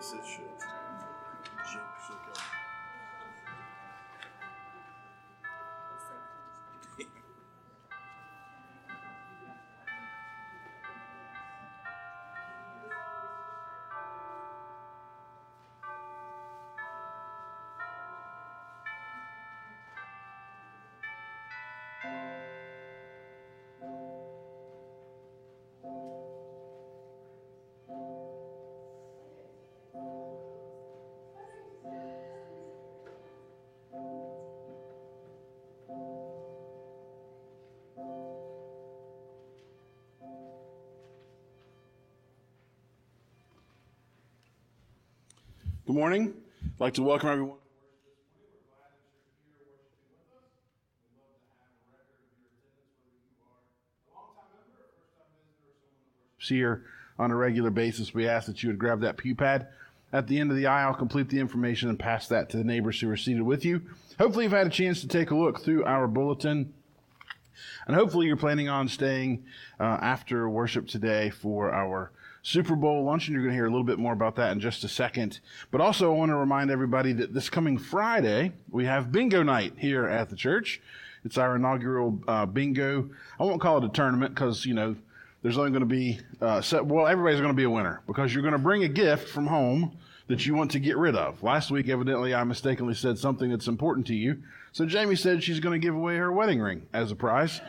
It should. Good morning. I'd like to welcome everyone. Here on a regular basis, we ask that you would grab that pew pad at the end of the aisle, complete the information, and pass that to the neighbors who are seated with you. Hopefully, you've had a chance to take a look through our bulletin. And hopefully, you're planning on staying uh, after worship today for our Super Bowl luncheon. You're going to hear a little bit more about that in just a second. But also, I want to remind everybody that this coming Friday, we have bingo night here at the church. It's our inaugural uh, bingo. I won't call it a tournament because, you know, there's only going to be, uh, set, well, everybody's going to be a winner because you're going to bring a gift from home that you want to get rid of. Last week, evidently, I mistakenly said something that's important to you. So Jamie said she's going to give away her wedding ring as a prize.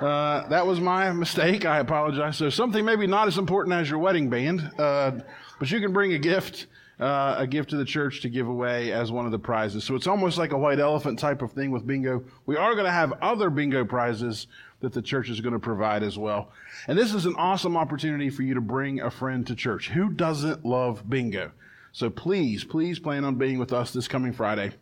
Uh, that was my mistake. I apologize. So something maybe not as important as your wedding band, uh, but you can bring a gift, uh, a gift to the church to give away as one of the prizes. So it's almost like a white elephant type of thing with bingo. We are going to have other bingo prizes that the church is going to provide as well. And this is an awesome opportunity for you to bring a friend to church. Who doesn't love bingo? So please, please plan on being with us this coming Friday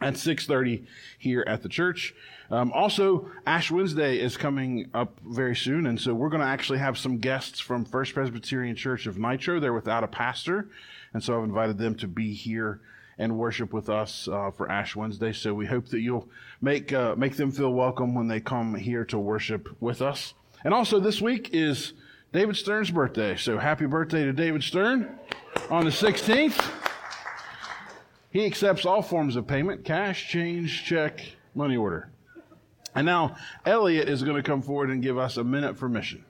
at 6.30 here at the church. Um, also ash wednesday is coming up very soon and so we're going to actually have some guests from first presbyterian church of nitro. They're without a pastor and so i've invited them to be here and worship with us uh, for ash wednesday. So we hope that you'll make uh, make them feel welcome when they come here to worship with us. And also this week is david stern's birthday. So happy birthday to david stern on the 16th he accepts all forms of payment cash, change, check, money order. And now Elliot is going to come forward and give us a minute for mission.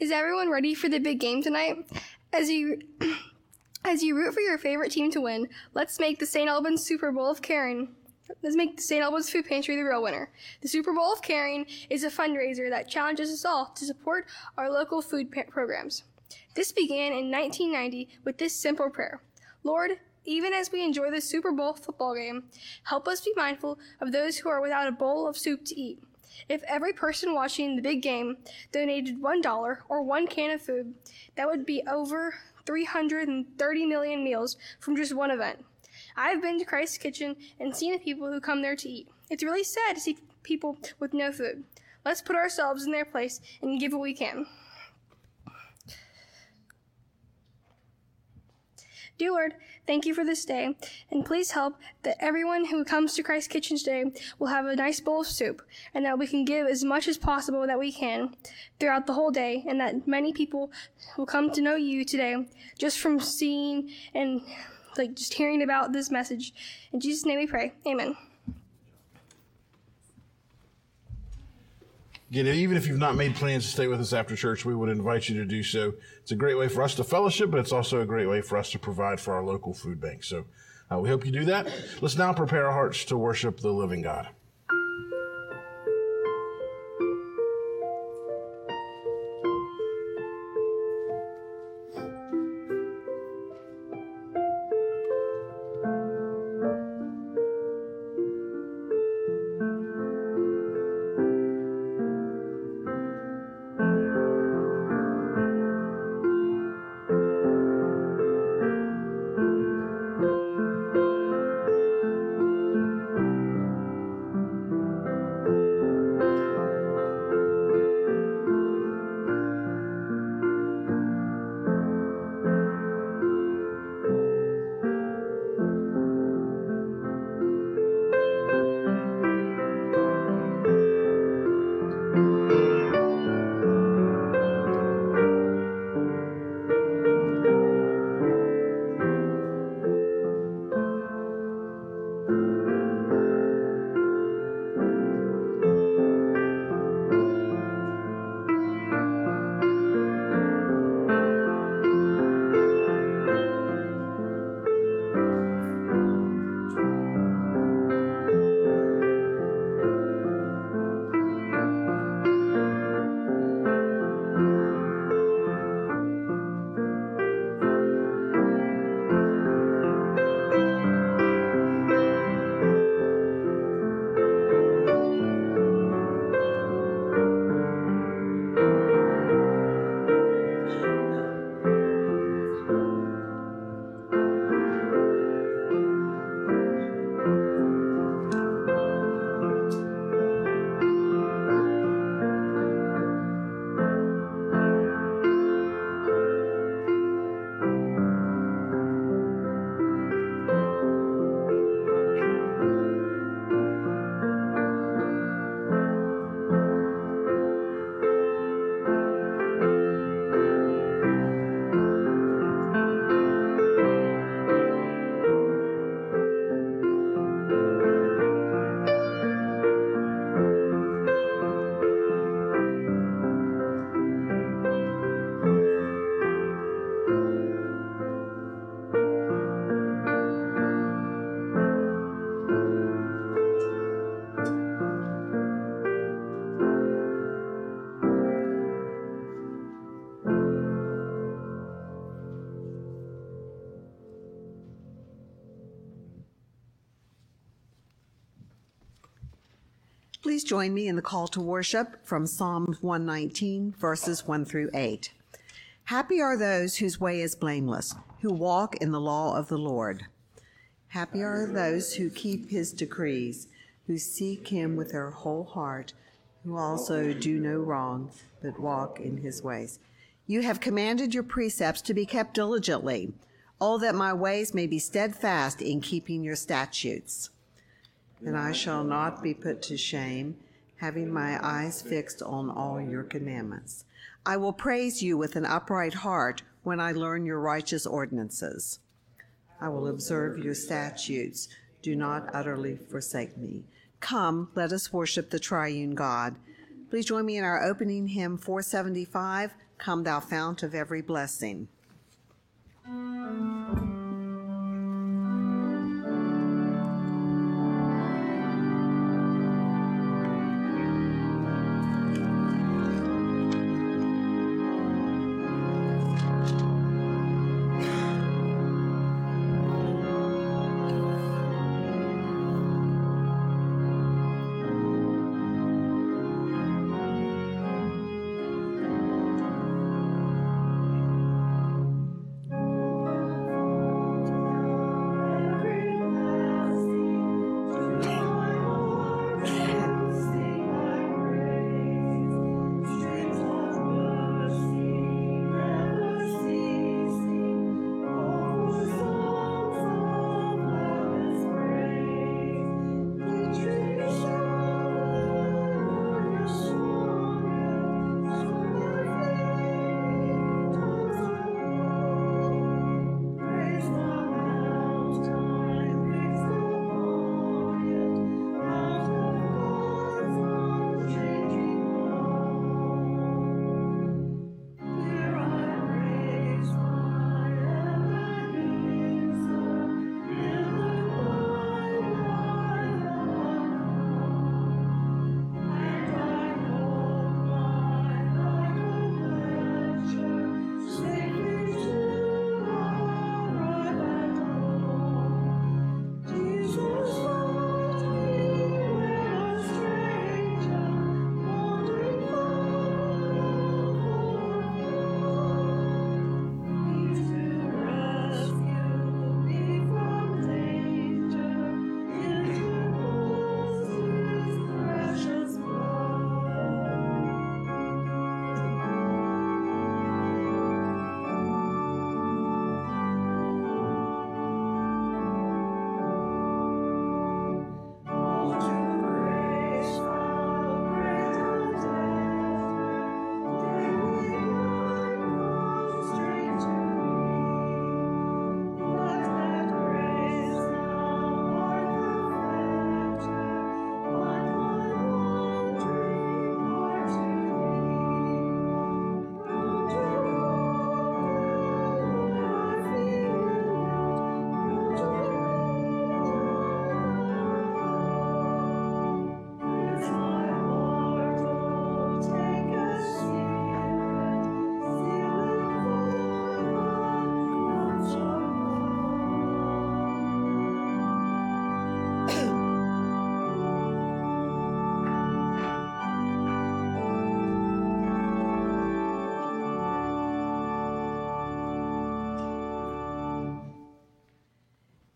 Is everyone ready for the big game tonight? As you as you root for your favorite team to win, let's make the St. Albans Souper Bowl of Caring. Let's make the St. Albans Food Pantry the real winner. The Souper Bowl of Caring is a fundraiser that challenges us all to support our local food pa- programs. This began in 1990 with this simple prayer Lord, even as we enjoy the Super Bowl football game, help us be mindful of those who are without a bowl of soup to eat. If every person watching the big game donated $1 or one can of food, that would be over 330 million meals from just one event. I've been to Christ's Kitchen and seen the people who come there to eat. It's really sad to see people with no food. Let's put ourselves in their place and give what we can. Dear Lord, thank you for this day, and please help that everyone who comes to Christ's Kitchen today will have a nice bowl of soup, and that we can give as much as possible that we can throughout the whole day, and that many people will come to know you today just from seeing and like just hearing about this message. In Jesus' name we pray. Amen. Again, even if you've not made plans to stay with us after church, we would invite you to do so. It's a great way for us to fellowship, but it's also a great way for us to provide for our local food bank. So uh, we hope you do that. Let's now prepare our hearts to worship the living God. Join me in the call to worship from Psalm 119, verses 1 through 8. Happy are those whose way is blameless, who walk in the law of the Lord. Happy are those who keep his decrees, who seek him with their whole heart, who also do no wrong, but walk in his ways. You have commanded your precepts to be kept diligently. Oh, that my ways may be steadfast in keeping your statutes. And I shall not be put to shame, having my eyes fixed on all your commandments. I will praise you with an upright heart when I learn your righteous ordinances. I will observe your statutes. Do not utterly forsake me. Come, let us worship the triune God. Please join me in our opening hymn 475 Come, thou fount of every blessing.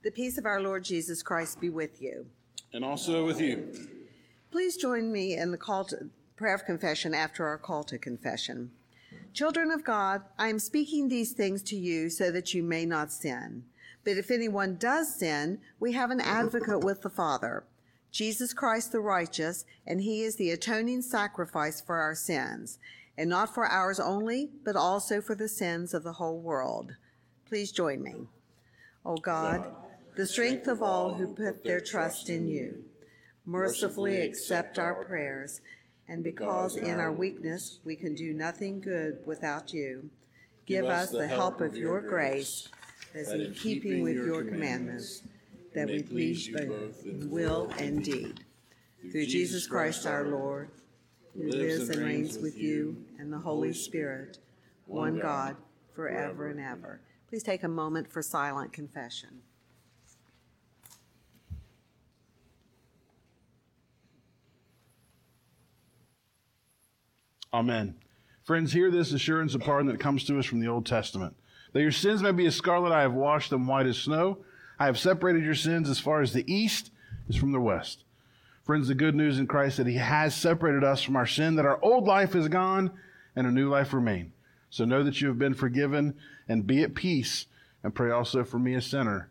The peace of our Lord Jesus Christ be with you. And also with you. Please join me in the call to prayer of confession after our call to confession. Children of God, I am speaking these things to you so that you may not sin. But if anyone does sin, we have an advocate with the Father, Jesus Christ the righteous, and he is the atoning sacrifice for our sins, and not for ours only, but also for the sins of the whole world. Please join me. O oh God, the strength of all who put their trust in you. Mercifully accept our prayers, and because in our weakness we can do nothing good without you, give us the help of your grace, as in keeping with your commandments, that we please both in will and deed. Through Jesus Christ our Lord, who lives and reigns with you and the Holy Spirit, one God, forever and ever. Please take a moment for silent confession. Amen. Friends, hear this assurance of pardon that comes to us from the Old Testament. That your sins may be as scarlet, I have washed them white as snow. I have separated your sins as far as the east is from the west. Friends, the good news in Christ that He has separated us from our sin, that our old life is gone and a new life remain. So know that you have been forgiven and be at peace and pray also for me, a sinner.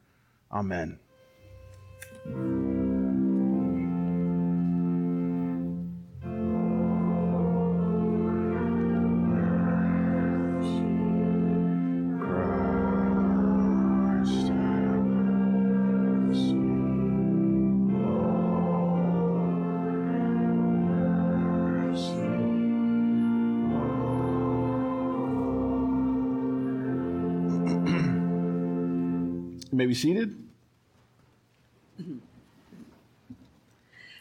Amen. Seated.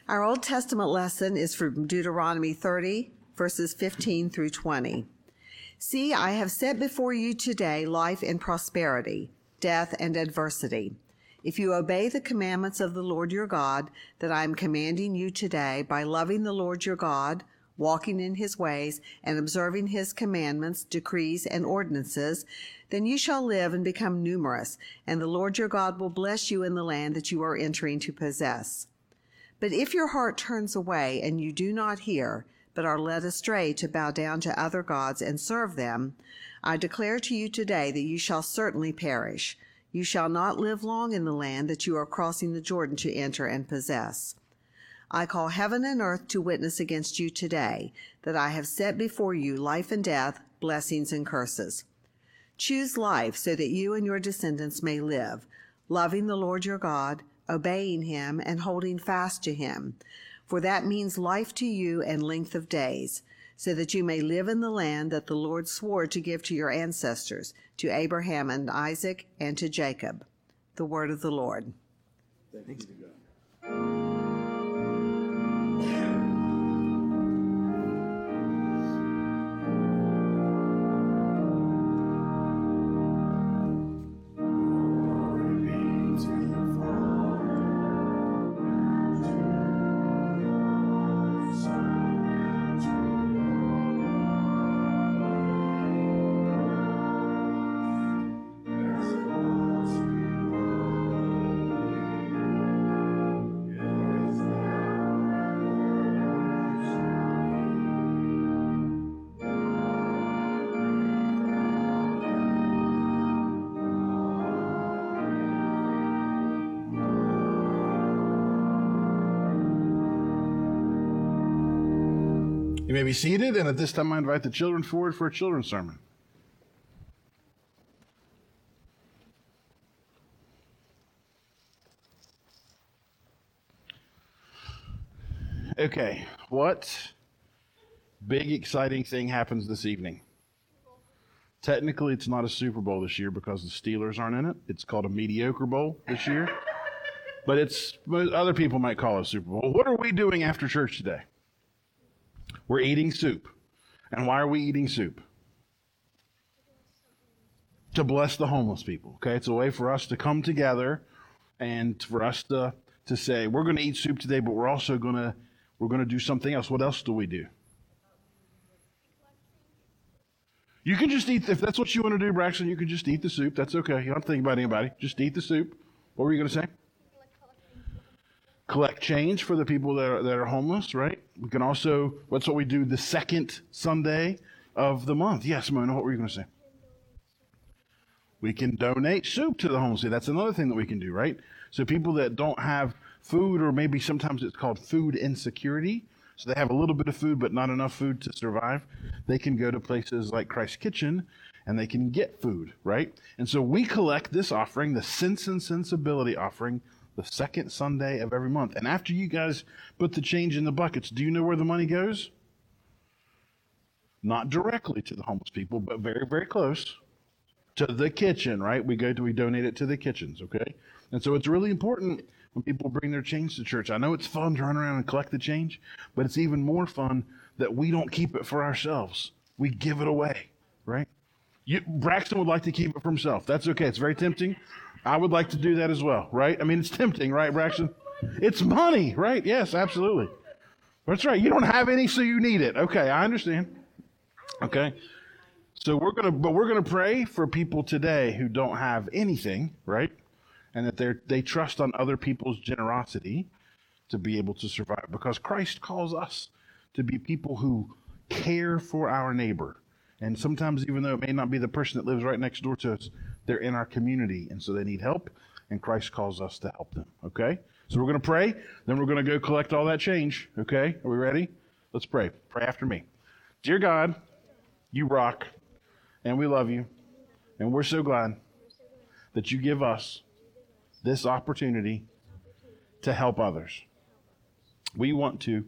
Our Old Testament lesson is from Deuteronomy 30, verses 15 through 20. See, I have set before you today life and prosperity, death and adversity. If you obey the commandments of the Lord your God that I am commanding you today by loving the Lord your God, walking in his ways, and observing his commandments, decrees, and ordinances, then you shall live and become numerous, and the Lord your God will bless you in the land that you are entering to possess. But if your heart turns away and you do not hear, but are led astray to bow down to other gods and serve them, I declare to you today that you shall certainly perish. You shall not live long in the land that you are crossing the Jordan to enter and possess. I call heaven and earth to witness against you today that I have set before you life and death, blessings and curses. Choose life so that you and your descendants may live, loving the Lord your God, obeying him, and holding fast to him. For that means life to you and length of days, so that you may live in the land that the Lord swore to give to your ancestors, to Abraham and Isaac and to Jacob. The word of the Lord. Thanks. You be seated, and at this time I invite the children forward for a children's sermon. Okay, what big exciting thing happens this evening? Technically, it's not a Super Bowl this year because the Steelers aren't in it. It's called a mediocre bowl this year. But it's other people might call it a Super Bowl. What are we doing after church today? We're eating soup. And why are we eating soup? To bless the homeless people. Okay, it's a way for us to come together and for us to to say we're going to eat soup today, but we're also going to we're going to do something else. What else do we do? You can just eat if that's what you want to do, Braxton. You can just eat the soup. That's okay. You don't think about anybody. Just eat the soup. What were you going to say? Collect change for the people that are, that are homeless, right? We can also, what's what we do the second Sunday of the month? Yes, Mona, what were you going to say? We can donate soup to the homeless. That's another thing that we can do, right? So people that don't have food, or maybe sometimes it's called food insecurity, so they have a little bit of food but not enough food to survive, they can go to places like Christ's Kitchen and they can get food, right? And so we collect this offering, the Sense and Sensibility offering, the second Sunday of every month. And after you guys put the change in the buckets, do you know where the money goes? Not directly to the homeless people, but very, very close to the kitchen, right? We go to, we donate it to the kitchens, okay? And so it's really important when people bring their change to church. I know it's fun to run around and collect the change, but it's even more fun that we don't keep it for ourselves. We give it away, right? You, Braxton would like to keep it for himself. That's okay. It's very tempting. I would like to do that as well, right? I mean, it's tempting, right, Braxton? It's money, right? Yes, absolutely. That's right. You don't have any, so you need it. Okay, I understand. Okay? So we're to but we're to pray for people today who don't have anything, right? And that they they trust on other people's generosity to be able to survive because Christ calls us to be people who care for our neighbor. And sometimes even though it may not be the person that lives right next door to us, they're in our community and so they need help and Christ calls us to help them, okay? So we're going to pray, then we're going to go collect all that change, okay? Are we ready? Let's pray. Pray after me. Dear God, you rock and we love you. And we're so glad that you give us this opportunity to help others. We want to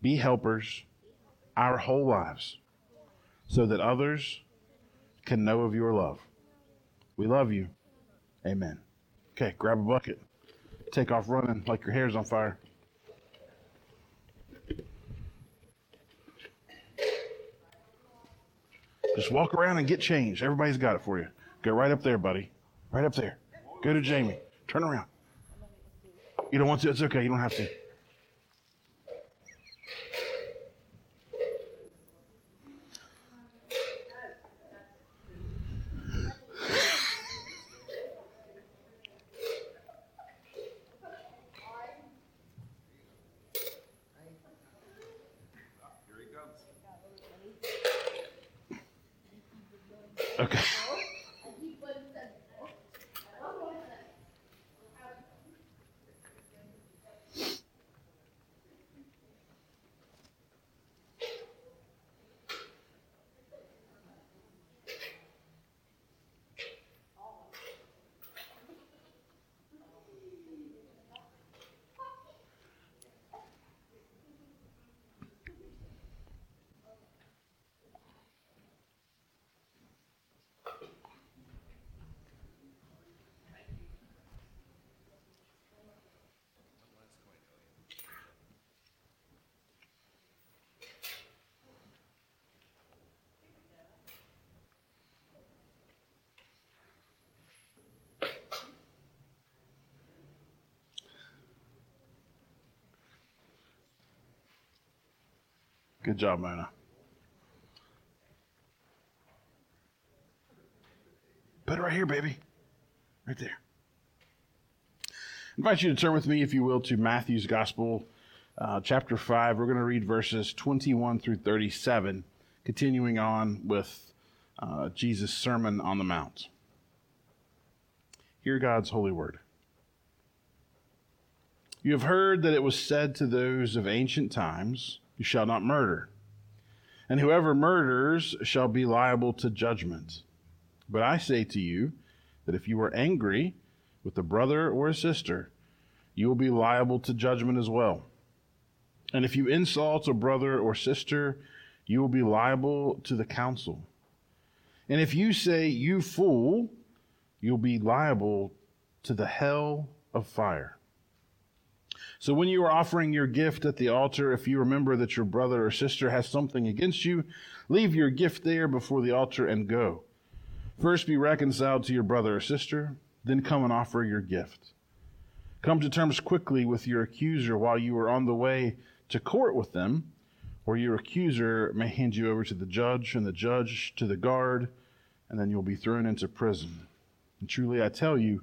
be helpers our whole lives so that others can know of your love. We love you. Amen. Okay, grab a bucket. Take off running like your hair's on fire. Just walk around and get changed. Everybody's got it for you. Go right up there, buddy. Right up there. Go to Jamie. Turn around. You don't want to? It's okay. You don't have to. Okay. Good job, Mona. Put it right here, baby. Right there. I invite you to turn with me, if you will, to Matthew's Gospel, uh, chapter 5. We're going to read verses 21 through 37, continuing on with uh, Jesus' Sermon on the Mount. Hear God's holy word. You have heard that it was said to those of ancient times, You shall not murder. And whoever murders shall be liable to judgment. But I say to you that if you are angry with a brother or a sister, you will be liable to judgment as well. And if you insult a brother or sister, you will be liable to the council. And if you say, You fool, you'll be liable to the hell of fire. So when you are offering your gift at the altar, if you remember that your brother or sister has something against you, leave your gift there before the altar and go. First be reconciled to your brother or sister, then come and offer your gift. Come to terms quickly with your accuser while you are on the way to court with them, or your accuser may hand you over to the judge, and the judge to the guard, and then you'll be thrown into prison. And truly I tell you,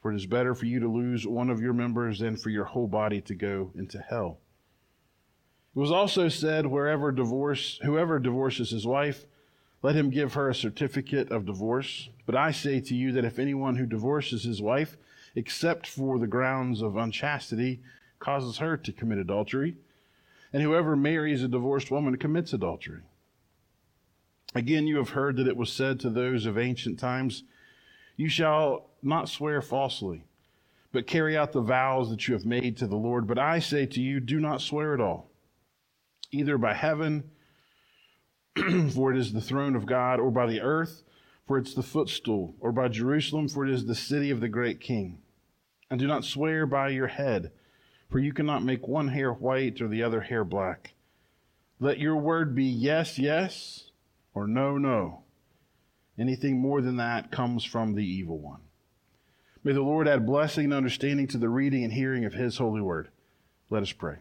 For it is better for you to lose one of your members than for your whole body to go into hell. It was also said, wherever divorce, whoever divorces his wife, let him give her a certificate of divorce. But I say to you that if anyone who divorces his wife, except for the grounds of unchastity, causes her to commit adultery, and whoever marries a divorced woman commits adultery. Again, you have heard that it was said to those of ancient times, You shall not swear falsely, but carry out the vows that you have made to the Lord. But I say to you, do not swear at all, either by heaven for it is the throne of God, or by the earth, for it's the footstool, or by Jerusalem, for it is the city of the great king. And do not swear by your head, for you cannot make one hair white or the other hair black. Let your word be yes, yes, or no, no. Anything more than that comes from the evil one. May the Lord add blessing and understanding to the reading and hearing of his holy word. Let us pray.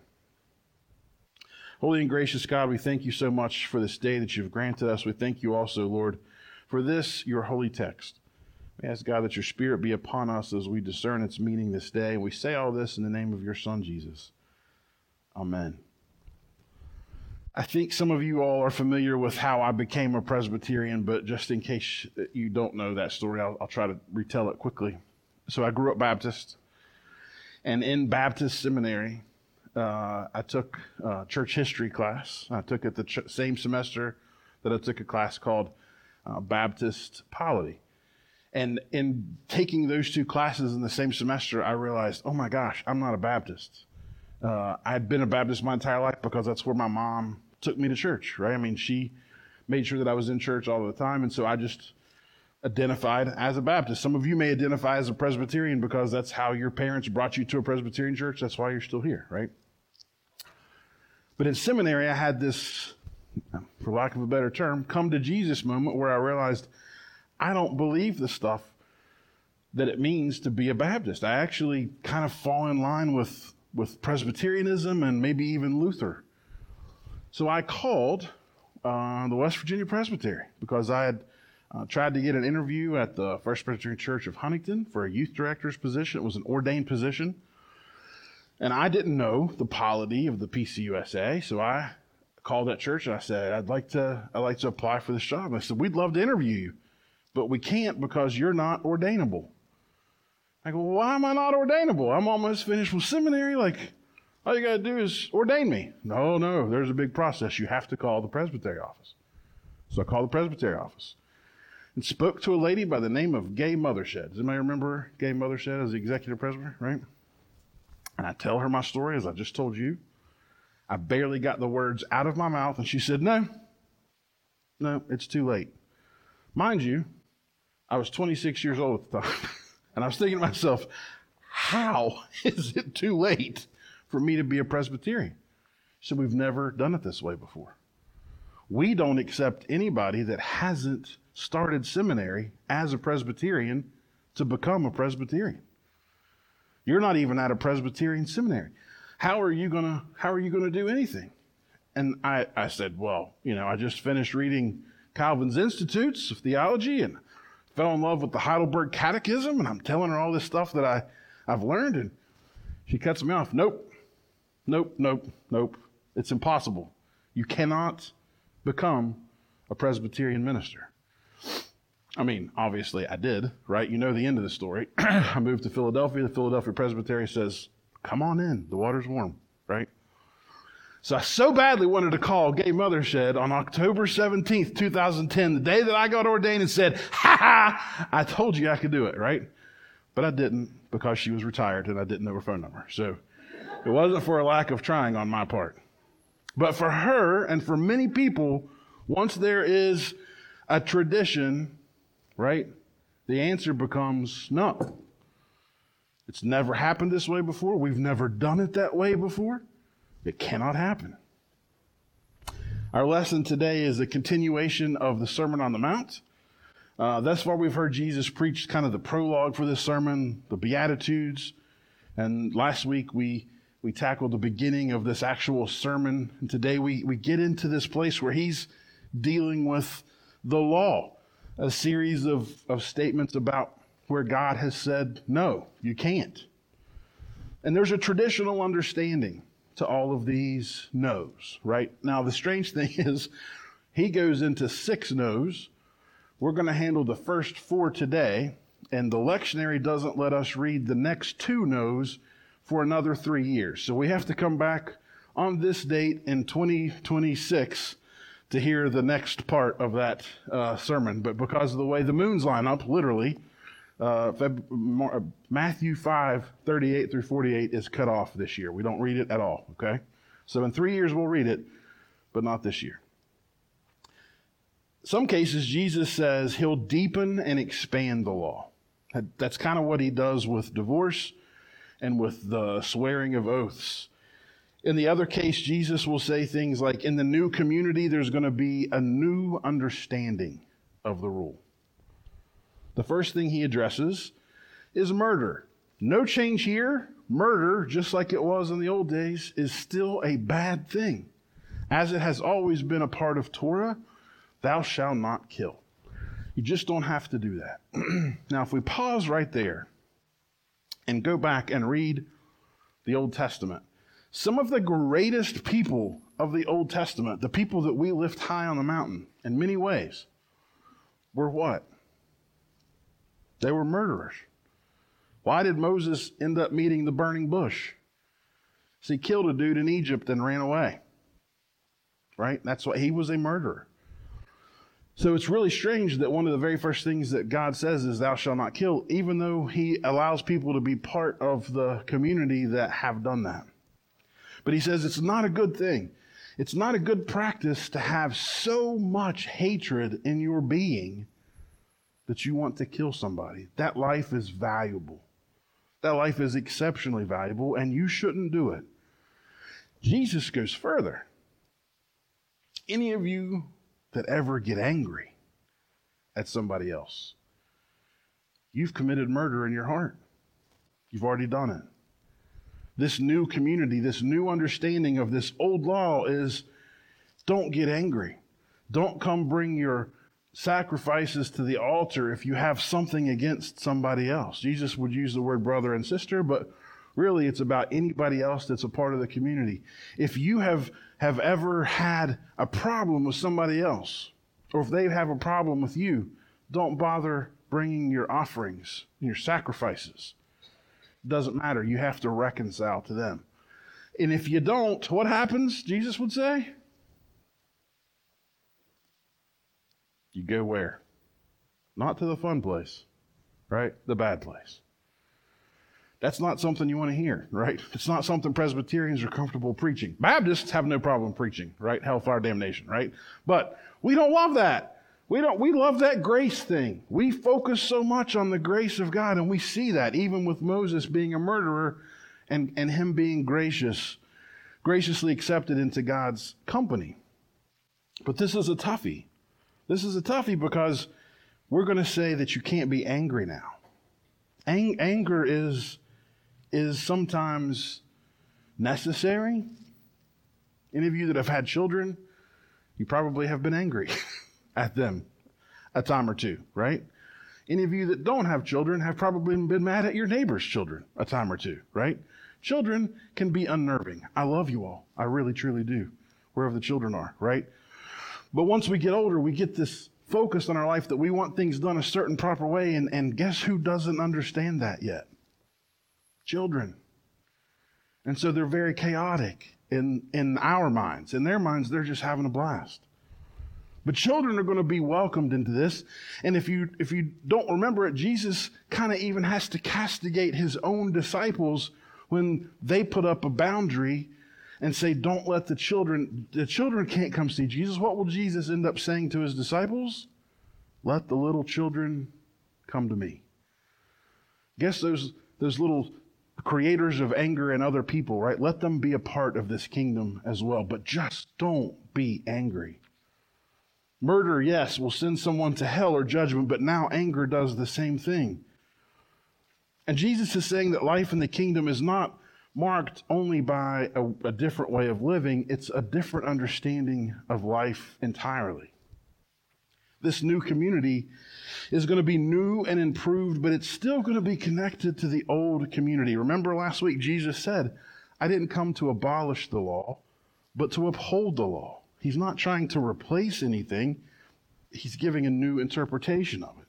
Holy and gracious God, we thank you so much for this day that you've granted us. We thank you also, Lord, for this, your holy text. We ask, God, that your Spirit be upon us as we discern its meaning this day. And we say all this in the name of your Son, Jesus. Amen. I think some of you all are familiar with how I became a Presbyterian, but just in case you don't know that story, I'll, I'll try to retell it quickly. So I grew up Baptist, and in Baptist seminary, uh, I took a church history class. I took it the ch- same semester that I took a class called uh, Baptist polity. And in taking those two classes in the same semester, I realized, oh my gosh, I'm not a Baptist. Uh, I'd been a Baptist my entire life because that's where my mom took me to church, right? I mean, she made sure that I was in church all the time. And so I just identified as a Baptist. Some of you may identify as a Presbyterian because that's how your parents brought you to a Presbyterian church. That's why you're still here, right? But in seminary, I had this, for lack of a better term, come to Jesus moment where I realized I don't believe the stuff that it means to be a Baptist. I actually kind of fall in line with, with Presbyterianism and maybe even Luther. So I called uh, the West Virginia Presbytery because I had uh, tried to get an interview at the First Presbyterian Church of Huntington for a youth director's position. It was an ordained position. And I didn't know the polity of the PCUSA, so I called that church and I said, I'd like to, I'd like to apply for this job. And said, We'd love to interview you, but we can't because you're not ordainable. I go, well, why am I not ordainable? I'm almost finished with seminary. Like, all you got to do is ordain me. No, no, there's a big process. You have to call the presbytery office. So I called the presbytery office and spoke to a lady by the name of Gay Mothershed. Does anybody remember Gay Mothershed as the executive president, right? And I tell her my story as I just told you. I barely got the words out of my mouth, and she said, No, no, it's too late. Mind you, I was 26 years old at the time, and I was thinking to myself, How is it too late for me to be a Presbyterian? She said, We've never done it this way before. We don't accept anybody that hasn't started seminary as a Presbyterian to become a Presbyterian. You're not even at a Presbyterian seminary. How are you gonna how are you gonna do anything? And I, I said, Well, you know, I just finished reading Calvin's Institutes of Theology and fell in love with the Heidelberg Catechism, and I'm telling her all this stuff that I, I've learned, and she cuts me off. Nope, nope, nope, nope. It's impossible. You cannot become a Presbyterian minister. I mean, obviously I did, right? You know the end of the story. I moved to Philadelphia. The Philadelphia Presbytery says, come on in. The water's warm, right? So I so badly wanted to call Gay Mothershed on October 17th, 2010, the day that I got ordained and said, ha ha, I told you I could do it, right? But I didn't because she was retired and I didn't know her phone number. So it wasn't for a lack of trying on my part. But for her and for many people, once there is a tradition right? The answer becomes no. It's never happened this way before. We've never done it that way before. It cannot happen. Our lesson today is a continuation of the Sermon on the Mount. Uh, thus far, we've heard Jesus preach kind of the prologue for this sermon, the Beatitudes. And last week, we, we tackled the beginning of this actual sermon. And today, we, we get into this place where he's dealing with the law a series of, of statements about where God has said, no, you can't. And there's a traditional understanding to all of these no's, right? Now, the strange thing is, he goes into six no's. We're going to handle the first four today, and the lectionary doesn't let us read the next two no's for another three years. So we have to come back on this date in 2026 to hear the next part of that uh, sermon. But because of the way the moons line up, literally, uh, Feb- Matthew 5, 38 through 48 is cut off this year. We don't read it at all, okay? So in three years we'll read it, but not this year. some cases, Jesus says he'll deepen and expand the law. That's kind of what he does with divorce and with the swearing of oaths. In the other case, Jesus will say things like, in the new community, there's going to be a new understanding of the rule. The first thing he addresses is murder. No change here. Murder, just like it was in the old days, is still a bad thing. As it has always been a part of Torah, thou shalt not kill. You just don't have to do that. now, if we pause right there and go back and read the Old Testament, some of the greatest people of the Old Testament, the people that we lift high on the mountain in many ways, were what? They were murderers. Why did Moses end up meeting the burning bush? So he killed a dude in Egypt and ran away. Right? That's why he was a murderer. So it's really strange that one of the very first things that God says is, Thou shalt not kill, even though He allows people to be part of the community that have done that. But He says it's not a good thing. It's not a good practice to have so much hatred in your being that you want to kill somebody. That life is valuable. That life is exceptionally valuable, and you shouldn't do it. Jesus goes further. Any of you that ever get angry at somebody else, you've committed murder in your heart. You've already done it. This new community, this new understanding of this old law is don't get angry. Don't come bring your sacrifices to the altar if you have something against somebody else. Jesus would use the word brother and sister, but really it's about anybody else that's a part of the community. If you have, have ever had a problem with somebody else, or if they have a problem with you, don't bother bringing your offerings and your sacrifices. Doesn't matter. You have to reconcile to them. And if you don't, what happens? Jesus would say, You go where? Not to the fun place, right? The bad place. That's not something you want to hear, right? It's not something Presbyterians are comfortable preaching. Baptists have no problem preaching, right? Hellfire damnation, right? But we don't love that. We don't we love that grace thing. We focus so much on the grace of God and we see that even with Moses being a murderer and, and him being gracious, graciously accepted into God's company. But this is a toughie. This is a toughie because we're going to say that you can't be angry now. Ang- anger is, is sometimes necessary. Any of you that have had children, you probably have been angry at them a time or two, right? Any of you that don't have children have probably been mad at your neighbor's children a time or two, right? Children can be unnerving. I love you all. I really, truly do, wherever the children are, right? But once we get older, we get this focus on our life that we want things done a certain proper way. And, and guess who doesn't understand that yet? Children. And so they're very chaotic in, in our minds. In their minds, they're just having a blast. But children are going to be welcomed into this. And if you, if you don't remember it, Jesus kind of even has to castigate his own disciples when they put up a boundary and say, Don't let the children, the children can't come see Jesus, what will Jesus end up saying to his disciples? Let the little children come to me. Guess those, those little creators of anger and other people, right? Let them be a part of this kingdom as well, but just don't be angry. Murder, yes, will send someone to hell or judgment, but now anger does the same thing. And Jesus is saying that life in the kingdom is not marked only by a, a, different way of living, it's a different understanding of life entirely. This new community is going to be new and improved, but it's still going to be connected to the old community. Remember last week, Jesus said, I didn't come to abolish the law, but to uphold the law. He's not trying to replace anything, he's giving a new interpretation of it.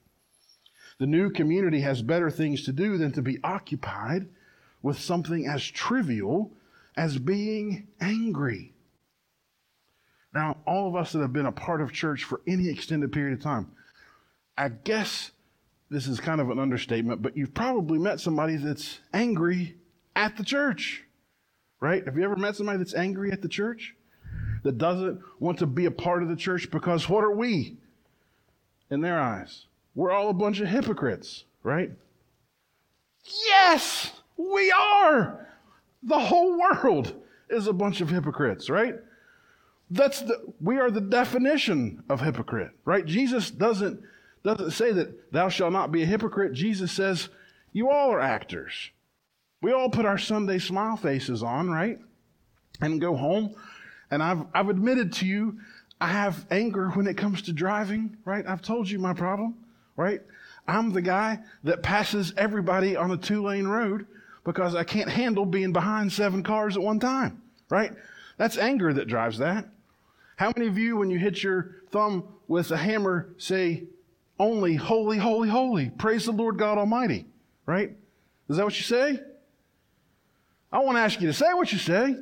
The new community has better things to do than to be occupied with something as trivial as being angry. Now, all of us that have been a part of church for any extended period of time, I guess this is kind of an understatement, but you've probably met somebody that's angry at the church, right? Have you ever met somebody that's angry at the church? That doesn't want to be a part of the church because what are we? in their eyes. We're all a bunch of hypocrites, right? Yes, we are. The whole world is a bunch of hypocrites, right? That's the we are the definition of hypocrite, right? Jesus doesn't doesn't say that thou shalt not be a hypocrite. Jesus says you all are actors. We all put our Sunday smile faces on, right? And go home. And I've I've admitted to you I have anger when it comes to driving, right? I've told you my problem, right? I'm the guy that passes everybody on a two lane road because I can't handle being behind seven cars at one time, right? That's anger that drives that. How many of you, when you hit your thumb with a hammer, say, only holy, holy, holy, praise the Lord God Almighty, right? Is that what you say? I won't ask you to say what you say,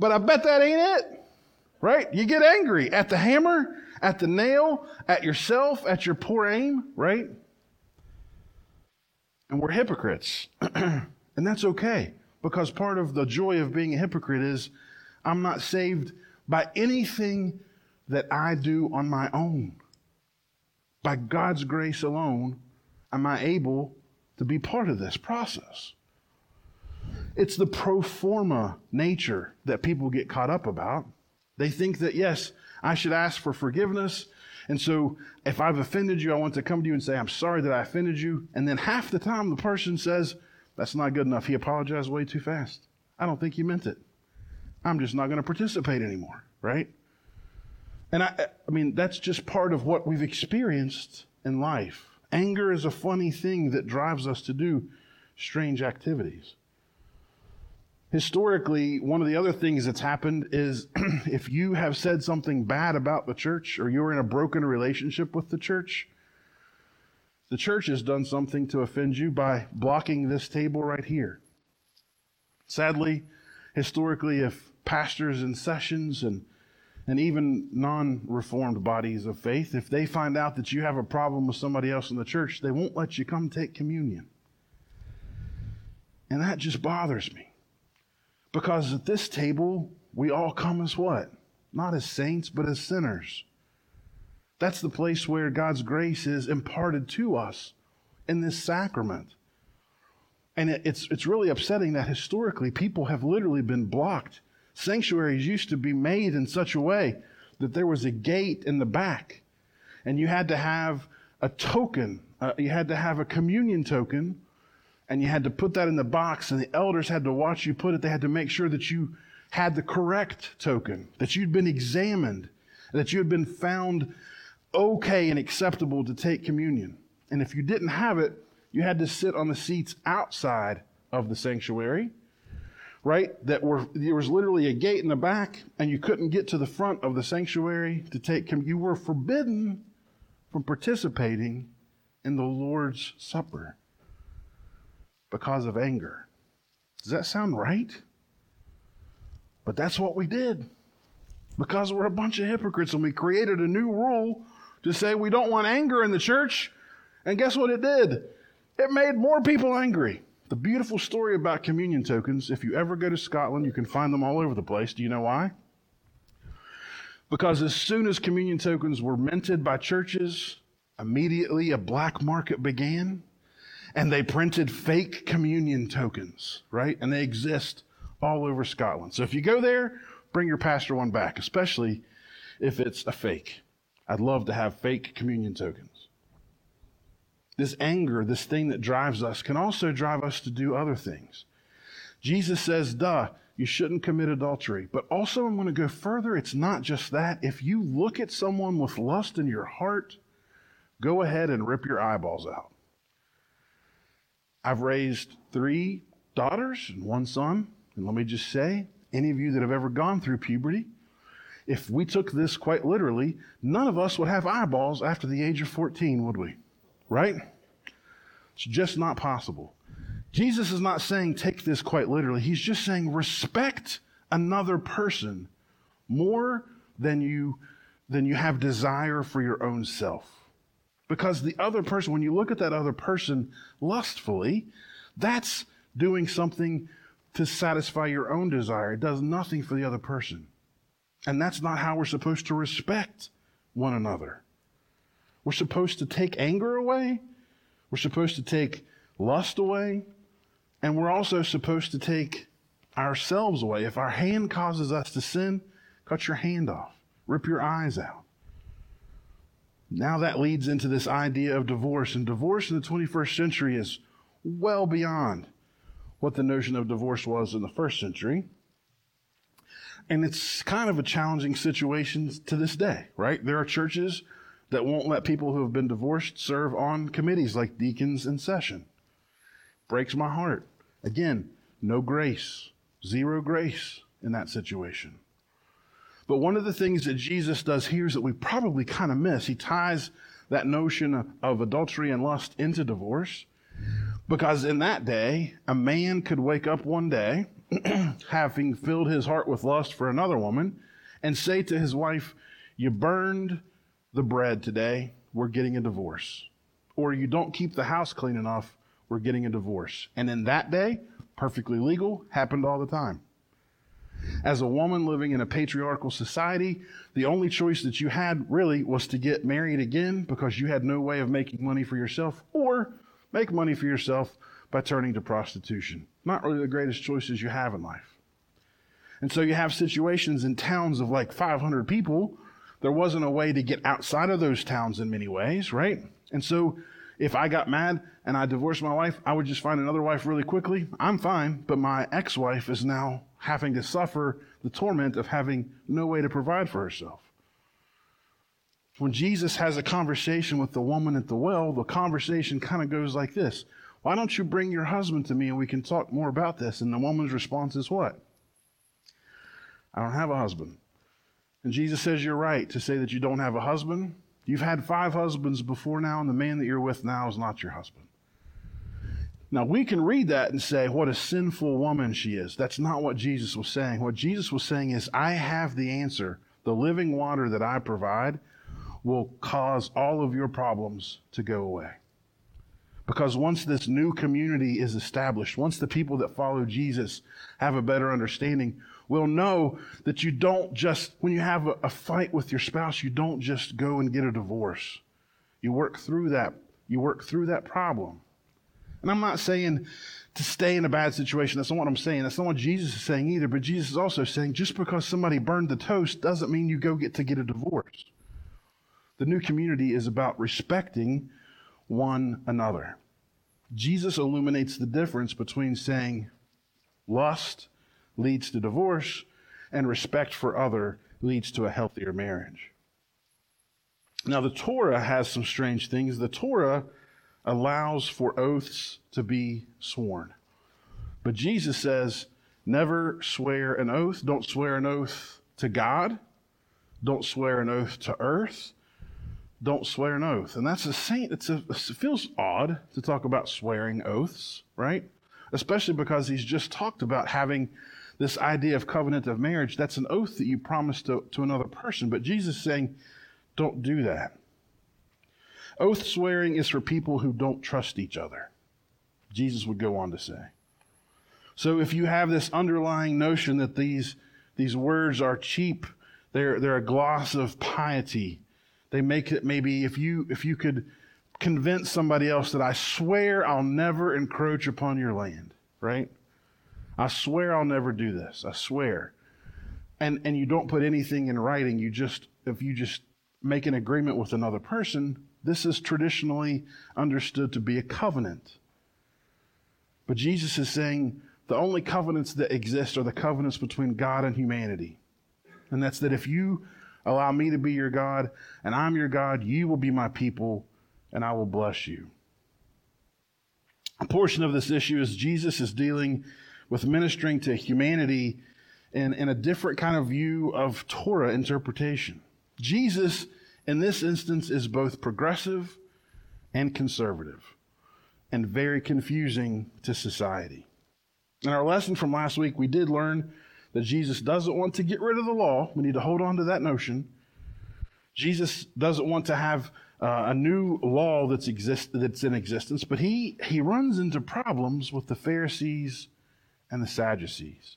but I bet that ain't it, right? You get angry at the hammer, at the nail, at yourself, at your poor aim, right? And we're hypocrites. and that's okay because part of the joy of being a hypocrite is I'm not saved by anything that I do on my own. By God's grace alone, am I able to be part of this process. It's the pro forma nature that people get caught up about. They think that, yes, I should ask for forgiveness. And so if I've offended you, I want to come to you and say, I'm sorry that I offended you. And then half the time the person says, That's not good enough. He apologized way too fast. I don't think he meant it. I'm just not going to participate anymore, right? And I, I mean, that's just part of what we've experienced in life. Anger is a funny thing that drives us to do strange activities. Historically, one of the other things that's happened is if you have said something bad about the church or you're in a broken relationship with the church, the church has done something to offend you by blocking this table right here. Sadly, historically, if pastors and sessions and and even non reformed bodies of faith, if they find out that you have a problem with somebody else in the church, they won't let you come take communion. And that just bothers me. Because at this table, we all come as what? Not as saints, but as sinners. That's the place where God's grace is imparted to us in this sacrament. And it's, it's really upsetting that historically people have literally been blocked Sanctuaries used to be made in such a way that there was a gate in the back, and you had to have a token. Uh, you had to have a communion token, and you had to put that in the box, and the elders had to watch you put it. They had to make sure that you had the correct token, that you'd been examined, that you had been found okay and acceptable to take communion. And if you didn't have it, you had to sit on the seats outside of the sanctuary right? That were there was literally a gate in the back, and you couldn't get to the front of the sanctuary to take communion. You were forbidden from participating in the Lord's Supper because of anger. Does that sound right? But that's what we did. Because we're a bunch of hypocrites and we created a new rule to say we don't want anger in the church. And guess what it did? It made more people angry. The beautiful story about communion tokens, if you ever go to Scotland, you can find them all over the place. Do you know why? Because as soon as communion tokens were minted by churches, immediately a black market began and they printed fake communion tokens, right? And they exist all over Scotland. So if you go there, bring your pastor one back, especially if it's a fake. I'd love to have fake communion tokens this anger, this thing that drives us, can also drive us to do other things. Jesus says, duh, you shouldn't commit adultery. But also, I'm going to go further. It's not just that. If you look at someone with lust in your heart, go ahead and rip your eyeballs out. I've raised three daughters and one son. And let me just say, any of you that have ever gone through puberty, if we took this quite literally, none of us would have eyeballs after the age of 14, would we? right? It's just not possible. Jesus is not saying take this quite literally. He's just saying respect another person more than you than you have desire for your own self. Because the other person, when you look at that other person lustfully, that's doing something to satisfy your own desire. It does nothing for the other person. And that's not how we're supposed to respect one another. We're supposed to take anger away. We're supposed to take lust away. And we're also supposed to take ourselves away. If our hand causes us to sin, cut your hand off, rip your eyes out. Now that leads into this idea of divorce. And divorce in the 21st century is well beyond what the notion of divorce was in the first century. And it's kind of a challenging situation to this day, right? There are churches that won't let people who have been divorced serve on committees like deacons in session. Breaks my heart. Again, no grace, zero grace in that situation. But one of the things that Jesus does here is that we probably kind of miss. He ties that notion of adultery and lust into divorce. Because in that day, a man could wake up one day, having filled his heart with lust for another woman, and say to his wife, You burned the bread today, we're getting a divorce. Or you don't keep the house clean enough, we're getting a divorce. And in that day, perfectly legal, happened all the time. As a woman living in a patriarchal society, the only choice that you had really was to get married again because you had no way of making money for yourself or make money for yourself by turning to prostitution. Not really the greatest choices you have in life. And so you have situations in towns of like 500 people. There wasn't a way to get outside of those towns in many ways, right? And so if I got mad and I divorced my wife, I would just find another wife really quickly. I'm fine, but my ex wife is now having to suffer the torment of having no way to provide for herself. When Jesus has a conversation with the woman at the well, the conversation kind of goes like this Why don't you bring your husband to me and we can talk more about this? And the woman's response is what? I don't have a husband. And Jesus says, You're right to say that you don't have a husband. You've had five husbands before now, and the man that you're with now is not your husband. Now, we can read that and say, what a sinful woman she is. That's not what Jesus was saying. What Jesus was saying is, I have the answer. The living water that I provide will cause all of your problems to go away. Because once this new community is established, once the people that follow Jesus have a better understanding, will know that you don't just, when you have a, a, fight with your spouse, you don't just go and get a divorce. You work through that. You work through that problem. And I'm not saying to stay in a bad situation. That's not what I'm saying. That's not what Jesus is saying either. But Jesus is also saying just because somebody burned the toast doesn't mean you go get to get a divorce. The new community is about respecting one another. Jesus illuminates the difference between saying lust leads to divorce and respect for other leads to a healthier marriage. Now, the Torah has some strange things. The Torah allows for oaths to be sworn. But Jesus says, never swear an oath. Don't swear an oath to God. Don't swear an oath to earth. Don't swear an oath. And that's a saint. It's a, it feels odd to talk about swearing oaths, right? Especially because he's just talked about having this idea of covenant of marriage. That's an oath that you promise to, to another person. But Jesus is saying, don't do that. Oath swearing is for people who don't trust each other. Jesus would go on to say. So if you have this underlying notion that these, these words are cheap, they're, they're a gloss of piety, they make it maybe if you, if you could convince somebody else that I swear I'll never encroach upon your land, right? I swear I'll never do this. I swear. And, and you don't put anything in writing. You just, if you just make an agreement with another person, this is traditionally understood to be a covenant. But Jesus is saying the only covenants that exist are the covenants between God and humanity. And that's that if you allow me to be your God and I'm your God, you will be my people and I will bless you. A portion of this issue is Jesus is dealing with ministering to humanity in, in a different kind of view of Torah interpretation. Jesus in this instance is both progressive and conservative and very confusing to society. In our lesson from last week, we did learn that Jesus doesn't want to get rid of the law. We need to hold on to that notion. Jesus doesn't want to have uh, a new law that's exist that's in existence, but he he runs into problems with the Pharisees and the Sadducees.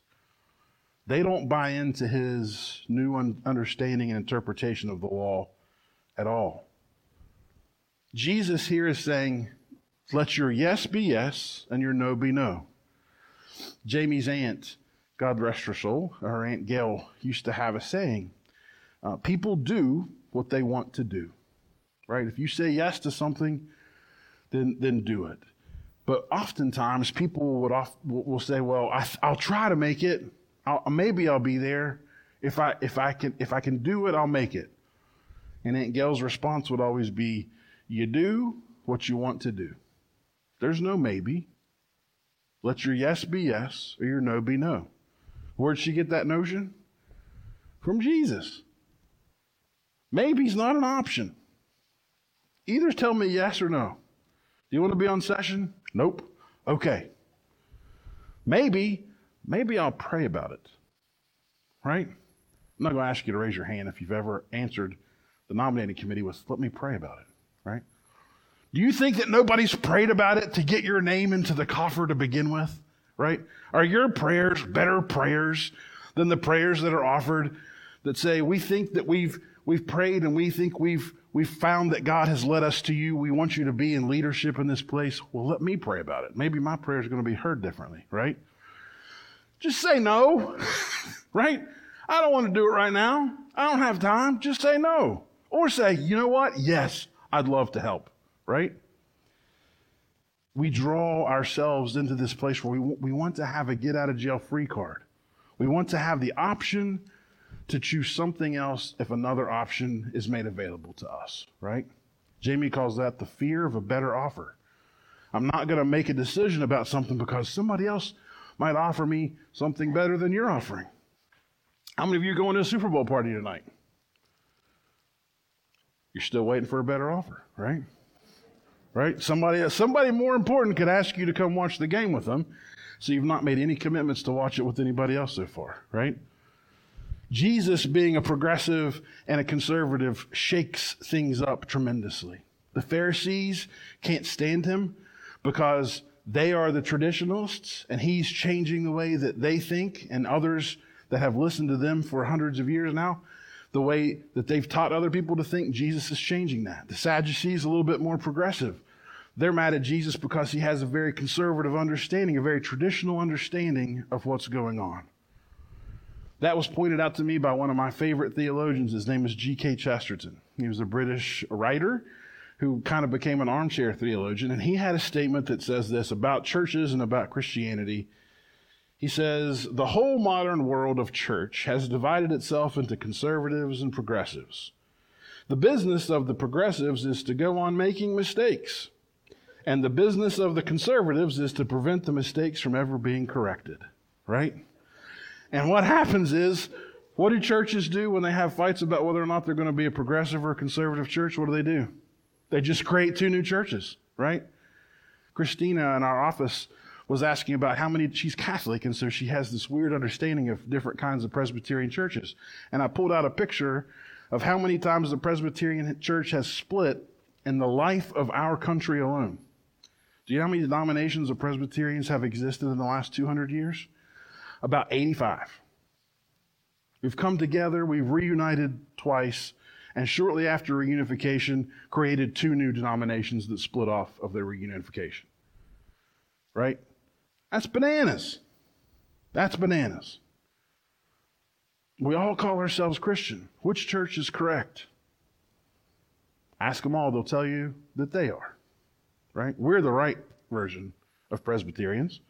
They don't buy into his new un- understanding and interpretation of the law at all. Jesus here is saying, let your yes be yes and your no be no. Jamie's aunt, God rest her soul, her Aunt Gail, used to have a saying uh, people do what they want to do, right? If you say yes to something, then, then do it. But oftentimes people would off, will say, well, I, will try to make it. I'll, maybe I'll be there. If I, if, I can, if I can do it, I'll make it. And Aunt Gail's response would always be, you do what you want to do. There's no maybe. Let your yes be yes or your no be no. Where'd she get that notion? From Jesus. Maybe's not an option. Either tell me yes or no. Do you want to be on session? Nope. Okay. Maybe, maybe I'll pray about it. Right? I'm not going to ask you to raise your hand if you've ever answered the nominating committee was let me pray about it. Right? Do you think that nobody's prayed about it to get your name into the coffer to begin with? Right? Are your prayers better prayers than the prayers that are offered that say, we think that we've we've prayed and we think we've we've found that God has led us to you. We want you to be in leadership in this place. Well, let me pray about it. Maybe my prayer is going to be heard differently, right? Just say no, right? I don't want to do it right now. I don't have time. Just say no. Or say, you know what? Yes, I'd love to help, right? We draw ourselves into this place where we, we want to have a get out of jail free card. We want to have the option to choose something else if another option is made available to us, right? Jamie calls that the fear of a better offer. I'm not going to make a decision about something because somebody else might offer me something better than you're offering. How many of you are going to a Super Bowl party tonight? You're still waiting for a better offer, right? Right? Somebody, somebody more important could ask you to come watch the game with them, so you've not made any commitments to watch it with anybody else so far, right? Jesus, being a progressive and a conservative, shakes things up tremendously. The Pharisees can't stand him because they are the traditionalists, and he's changing the way that they think, and others that have listened to them for hundreds of years now, the way that they've taught other people to think, Jesus is changing that. The Sadducees, a little bit more progressive. They're mad at Jesus because he has a very conservative understanding, a very traditional understanding of what's going on. That was pointed out to me by one of my favorite theologians. His name is G.K. Chesterton. He was a British writer who kind of became an armchair theologian, and he had a statement that says this about churches and about Christianity. He says, The whole modern world of church has divided itself into conservatives and progressives. The business of the progressives is to go on making mistakes, and the business of the conservatives is to prevent the mistakes from ever being corrected, right? And what happens is, what do churches do when they have fights about whether or not they're going to be a progressive or a conservative church? What do they do? They just create two new churches, right? Christina in our office was asking about how many, she's Catholic, and so she has this weird understanding of different kinds of Presbyterian churches. And I pulled out a picture of how many times the Presbyterian church has split in the life of our country alone. Do you know how many denominations of Presbyterians have existed in the last 200 years? about 85. We've come together, we've reunited twice, and shortly after reunification, created two new denominations that split off of their reunification. Right? That's bananas. That's bananas. We all call ourselves Christian. Which church is correct? Ask them all, they'll tell you that they are. Right? We're the right version of Presbyterians.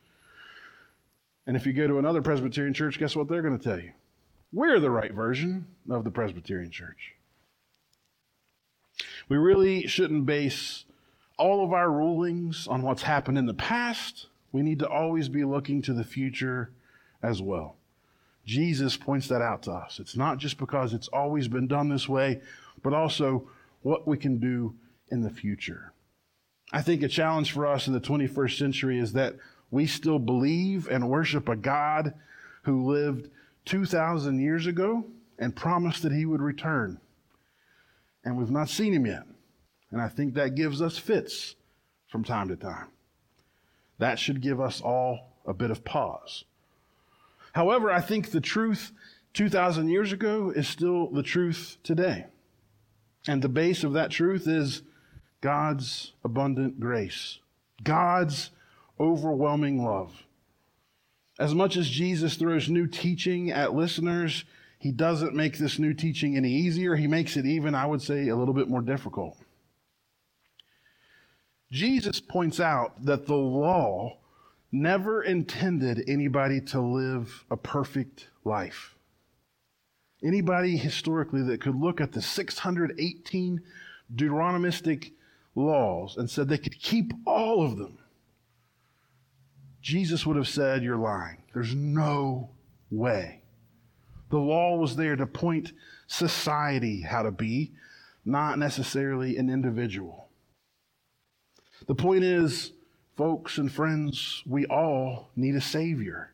And if you go to another Presbyterian church, guess what they're going to tell you? We're the right version of the Presbyterian church. We really shouldn't base all of our rulings on what's happened in the past. We need to always be looking to the future as well. Jesus points that out to us. It's not just because it's always been done this way, but also what we can do in the future. I think a challenge for us in the 21st century is that we still believe and worship a God who lived 2,000 years ago and promised that he would return. And we've not seen him yet. And I think that gives us fits from time to time. That should give us all a bit of pause. However, I think the truth 2,000 years ago is still the truth today. And the base of that truth is God's abundant grace, God's overwhelming love. As much as Jesus throws new teaching at listeners, he doesn't make this new teaching any easier. He makes it even, I would say, a little bit more difficult. Jesus points out that the law never intended anybody to live a perfect life. Anybody historically that could look at the 618 Deuteronomistic laws and said they could keep all of them, Jesus would have said, You're lying. There's no way. The law was there to point society how to be, not necessarily an individual. The point is, folks and friends, we all need a Savior.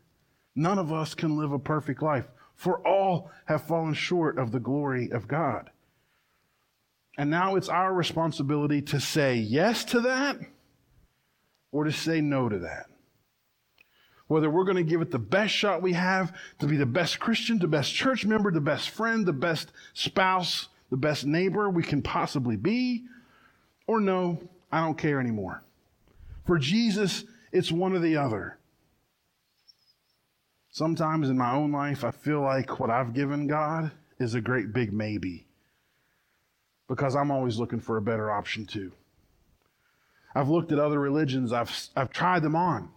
None of us can live a perfect life, for all have fallen short of the glory of God. And now it's our responsibility to say yes to that or to say no to that. Whether we're going to give it the best shot we have to be the best Christian, the best church member, the best friend, the best spouse, the best neighbor we can possibly be, or no, I don't care anymore. For Jesus, it's one or the other. Sometimes in my own life, I feel like what I've given God is a great big maybe because I'm always looking for a better option too. I've looked at other religions, I've, I've tried them on.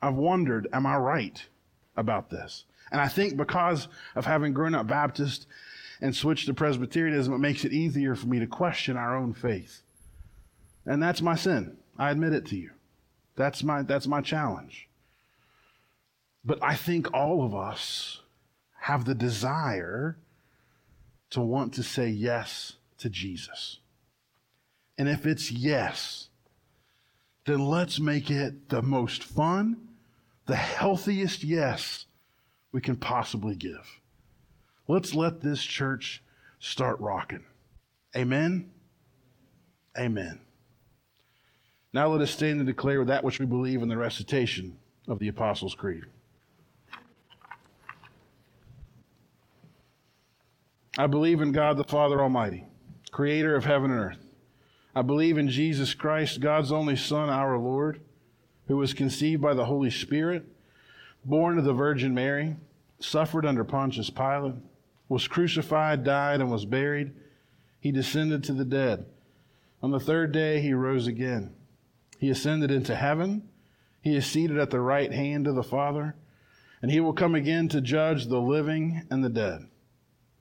I've wondered, am I right about this? And I think because of having grown up Baptist and switched to Presbyterianism, it makes it easier for me to question our own faith. And that's my sin. I admit it to you. That's my, that's my challenge. But I think all of us have the desire to want to say yes to Jesus. And if it's yes, then let's make it the most fun, the healthiest yes we can possibly give. Let's let this church start rocking. Amen. Amen. Now let us stand and declare that which we believe in the recitation of the Apostles' Creed. I believe in God the Father Almighty, creator of heaven and earth. I believe in Jesus Christ, God's only Son, our Lord, who was conceived by the Holy Spirit, born of the Virgin Mary, suffered under Pontius Pilate, was crucified, died, and was buried. He descended to the dead. On the third day, he rose again. He ascended into heaven. He is seated at the right hand of the Father, and he will come again to judge the living and the dead.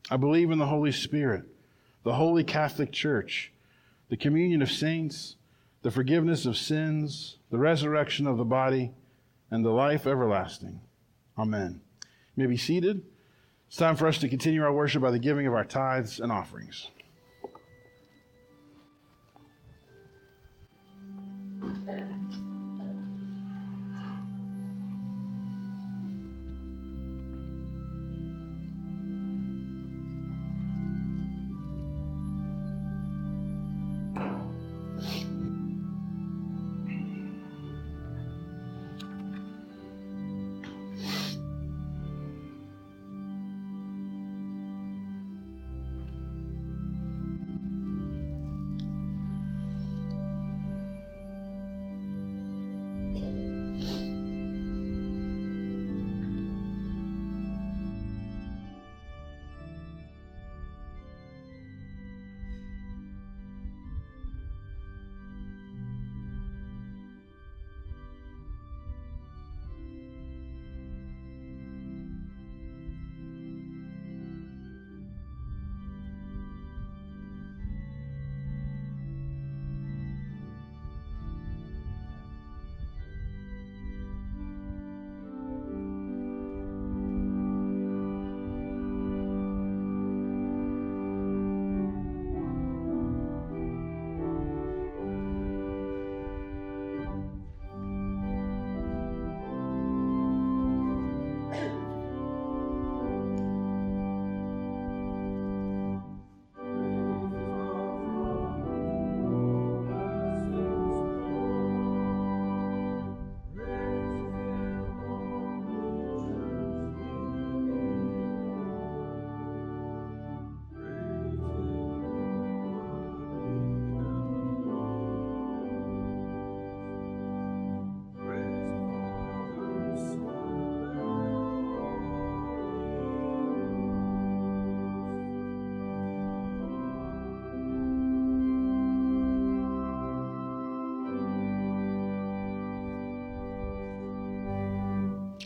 I believe in the Holy Spirit, the holy Catholic Church, the communion of saints, the forgiveness of sins, the resurrection of the body, and the life everlasting. Amen. You may be seated. It's time for us to continue our worship by the giving of our tithes and offerings.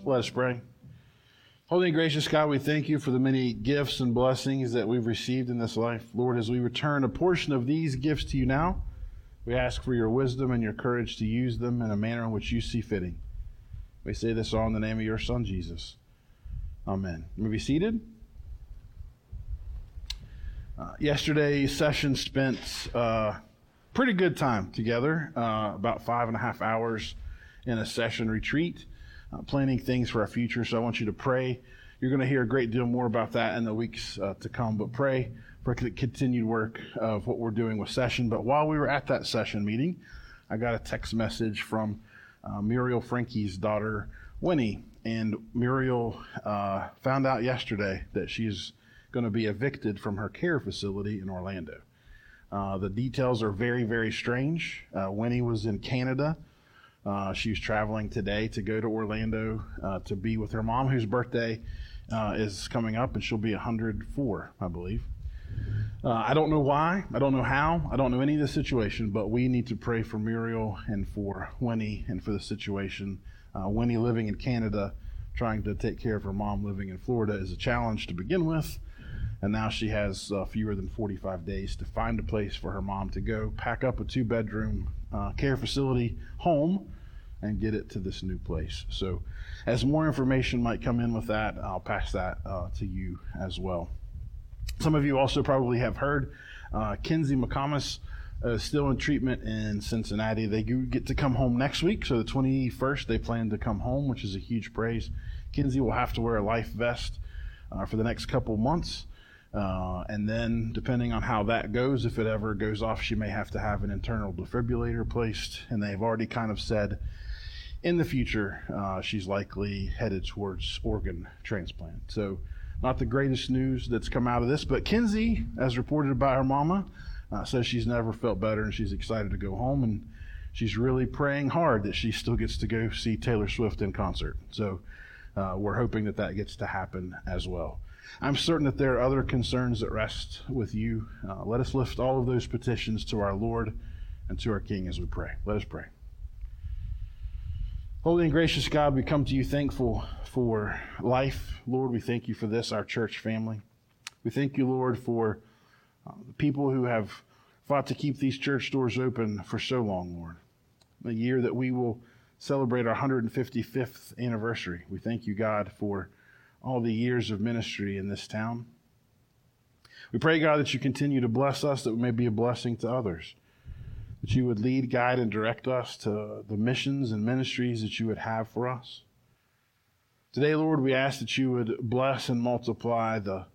Let us pray. Holy and gracious God, we thank you for the many gifts and blessings that we've received in this life. Lord, as we return a portion of these gifts to you now, we ask for your wisdom and your courage to use them in a manner in which you see fitting. We say this all in the name of your Son, Jesus. Amen. You may be seated. Uh, yesterday's session spent uh, pretty good time together, uh, about five and a half hours in a session retreat uh, planning things for our future. So I want you to pray. You're going to hear a great deal more about that in the weeks uh, to come, but pray for the continued work of what we're doing with session. But while we were at that session meeting, I got a text message from uh, Muriel Frankie's daughter, Winnie. And Muriel uh, found out yesterday that she's going to be evicted from her care facility in Orlando. Uh, the details are very, very strange. Uh, Winnie was in Canada uh, she's traveling today to go to Orlando uh, to be with her mom, whose birthday uh, is coming up, and she'll be 104, I believe. Uh, I don't know why. I don't know how. I don't know any of the situation, but we need to pray for Muriel and for Winnie and for the situation. Uh, Winnie living in Canada, trying to take care of her mom living in Florida is a challenge to begin with. And now she has uh, fewer than 45 days to find a place for her mom to go, pack up a two bedroom uh, care facility home and get it to this new place. So, as more information might come in with that, I'll pass that uh, to you as well. Some of you also probably have heard uh, Kinsey McComas is still in treatment in Cincinnati. They get to come home next week, so the 21st they plan to come home, which is a huge praise. Kinsey will have to wear a life vest uh, for the next couple months. Uh, and then, depending on how that goes, if it ever goes off, she may have to have an internal defibrillator placed. And they've already kind of said in the future uh, she's likely headed towards organ transplant. So, not the greatest news that's come out of this, but Kinsey, as reported by her mama, uh, says she's never felt better and she's excited to go home. And she's really praying hard that she still gets to go see Taylor Swift in concert. So, uh, we're hoping that that gets to happen as well. I'm certain that there are other concerns that rest with you. Uh, let us lift all of those petitions to our Lord and to our King as we pray. Let us pray. Holy and gracious God, we come to you thankful for life. Lord, we thank you for this, our church family. We thank you, Lord, for uh, the people who have fought to keep these church doors open for so long, Lord. The year that we will celebrate our 155th anniversary. We thank you, God, for all the years of ministry in this town. We pray, God, that you continue to bless us, that we may be a blessing to others, that you would lead, guide, and direct us to the missions and ministries that you would have for us. Today, Lord, we ask that you would bless and multiply the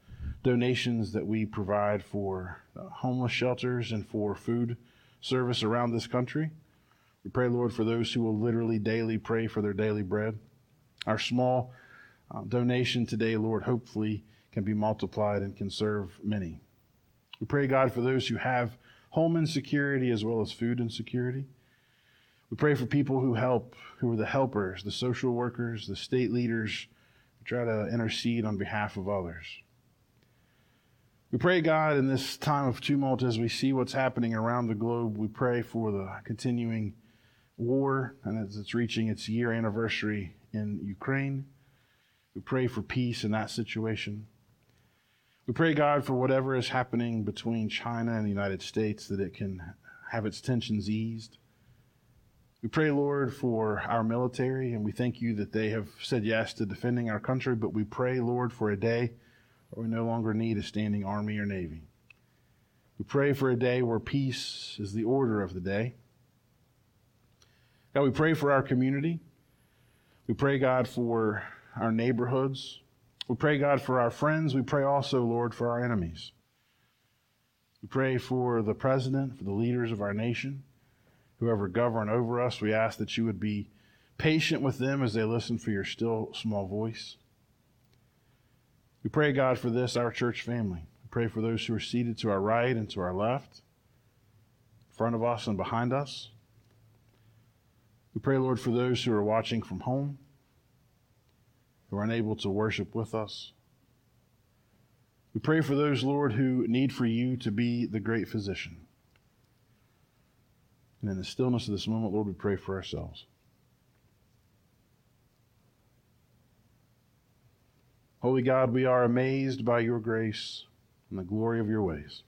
donations that we provide for homeless shelters and for food service around this country. We pray, Lord, for those who will literally daily pray for their daily bread. Our small uh, donation today, Lord, hopefully can be multiplied and can serve many. We pray, God, for those who have home insecurity as well as food insecurity. We pray for people who help, who are the helpers, the social workers, the state leaders, who try to intercede on behalf of others. We pray, God, in this time of tumult, as we see what's happening around the globe, we pray for the continuing war and as it's reaching its year anniversary in Ukraine. We pray for peace in that situation. We pray, God, for whatever is happening between China and the United States, that it can have its tensions eased. We pray, Lord, for our military, and we thank you that they have said yes to defending our country, but we pray, Lord, for a day where we no longer need a standing army or navy. We pray for a day where peace is the order of the day. God, we pray for our community. We pray, God, for our neighborhoods. We pray, God, for our friends. We pray also, Lord, for our enemies. We pray for the president, for the leaders of our nation, whoever govern over us. We ask that you would be patient with them as they listen for your still small voice. We pray, God, for this, our church family. We pray for those who are seated to our right and to our left, in front of us and behind us. We pray, Lord, for those who are watching from home who are unable to worship with us. We pray for those, Lord, who need for you to be the great physician. And in the stillness of this moment, Lord, we pray for ourselves. Holy God, we are amazed by your grace and the glory of your ways.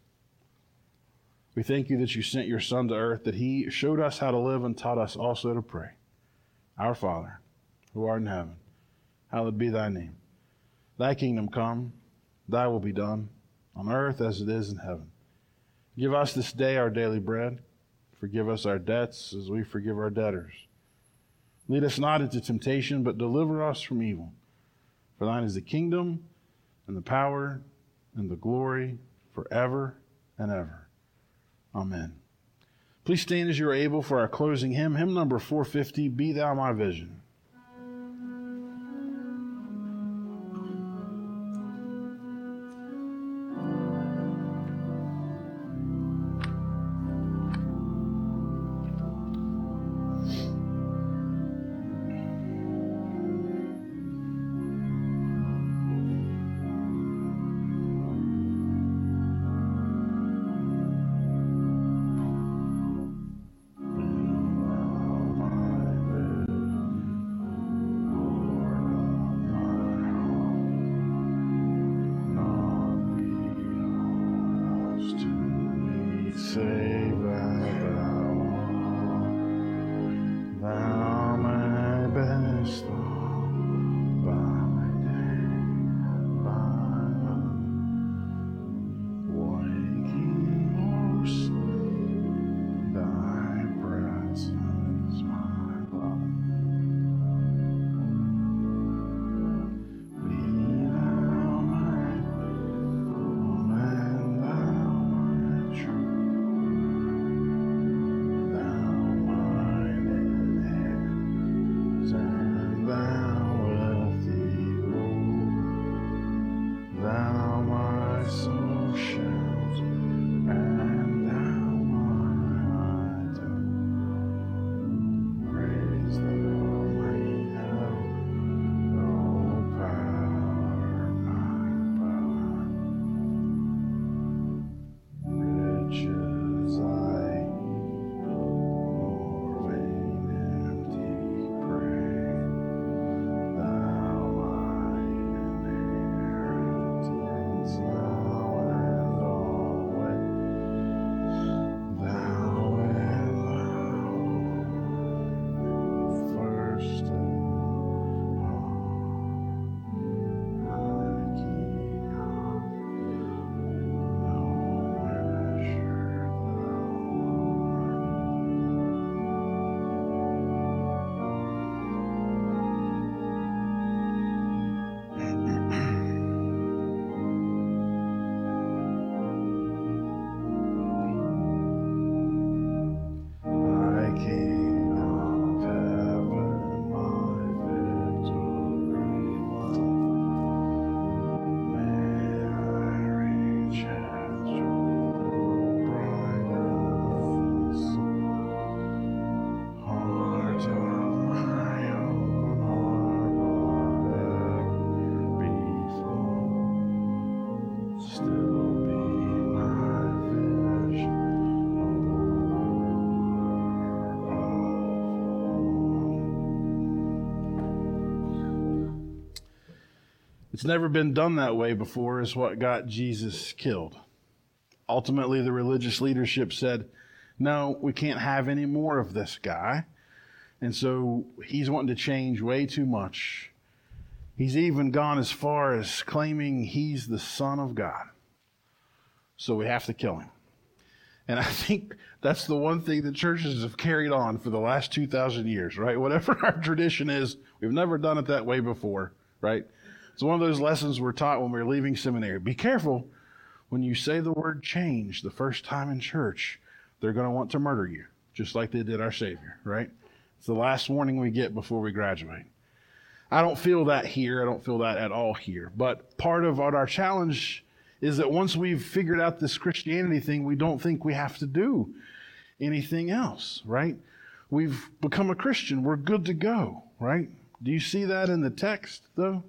We thank you that you sent your Son to earth, that he showed us how to live and taught us also to pray. Our Father, who art in heaven, hallowed be thy name. Thy kingdom come, thy will be done, on earth as it is in heaven. Give us this day our daily bread. Forgive us our debts as we forgive our debtors. Lead us not into temptation, but deliver us from evil. For thine is the kingdom, and the power, and the glory, forever and ever. Amen. Please stand as you are able for our closing hymn, hymn number 450, Be Thou My Vision. Never been done that way before, is what got Jesus killed. Ultimately, the religious leadership said, No, we can't have any more of this guy. And so he's wanting to change way too much. He's even gone as far as claiming he's the Son of God. So we have to kill him. And I think that's the one thing the churches have carried on for the last 2,000 years, right? Whatever our tradition is, we've never done it that way before, right? It's one of those lessons we're taught when we're leaving seminary. Be careful when you say the word change the first time in church, they're going to want to murder you, just like they did our Savior, right? It's the last warning we get before we graduate. I don't feel that here. I don't feel that at all here. But part of what our challenge is that once we've figured out this Christianity thing, we don't think we have to do anything else, right? We've become a Christian. We're good to go, right? Do you see that in the text, though?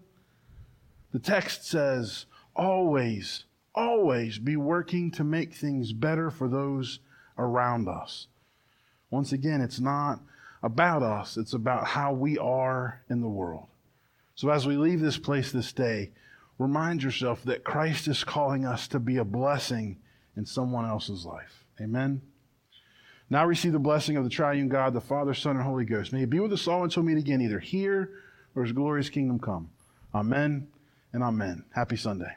The text says, always, always be working to make things better for those around us. Once again, it's not about us, it's about how we are in the world. So as we leave this place this day, remind yourself that Christ is calling us to be a blessing in someone else's life. Amen. Now receive the blessing of the triune God, the Father, Son, and Holy Ghost. May He be with us all until we meet again, either here or his glorious kingdom come. Amen and amen. Happy Sunday.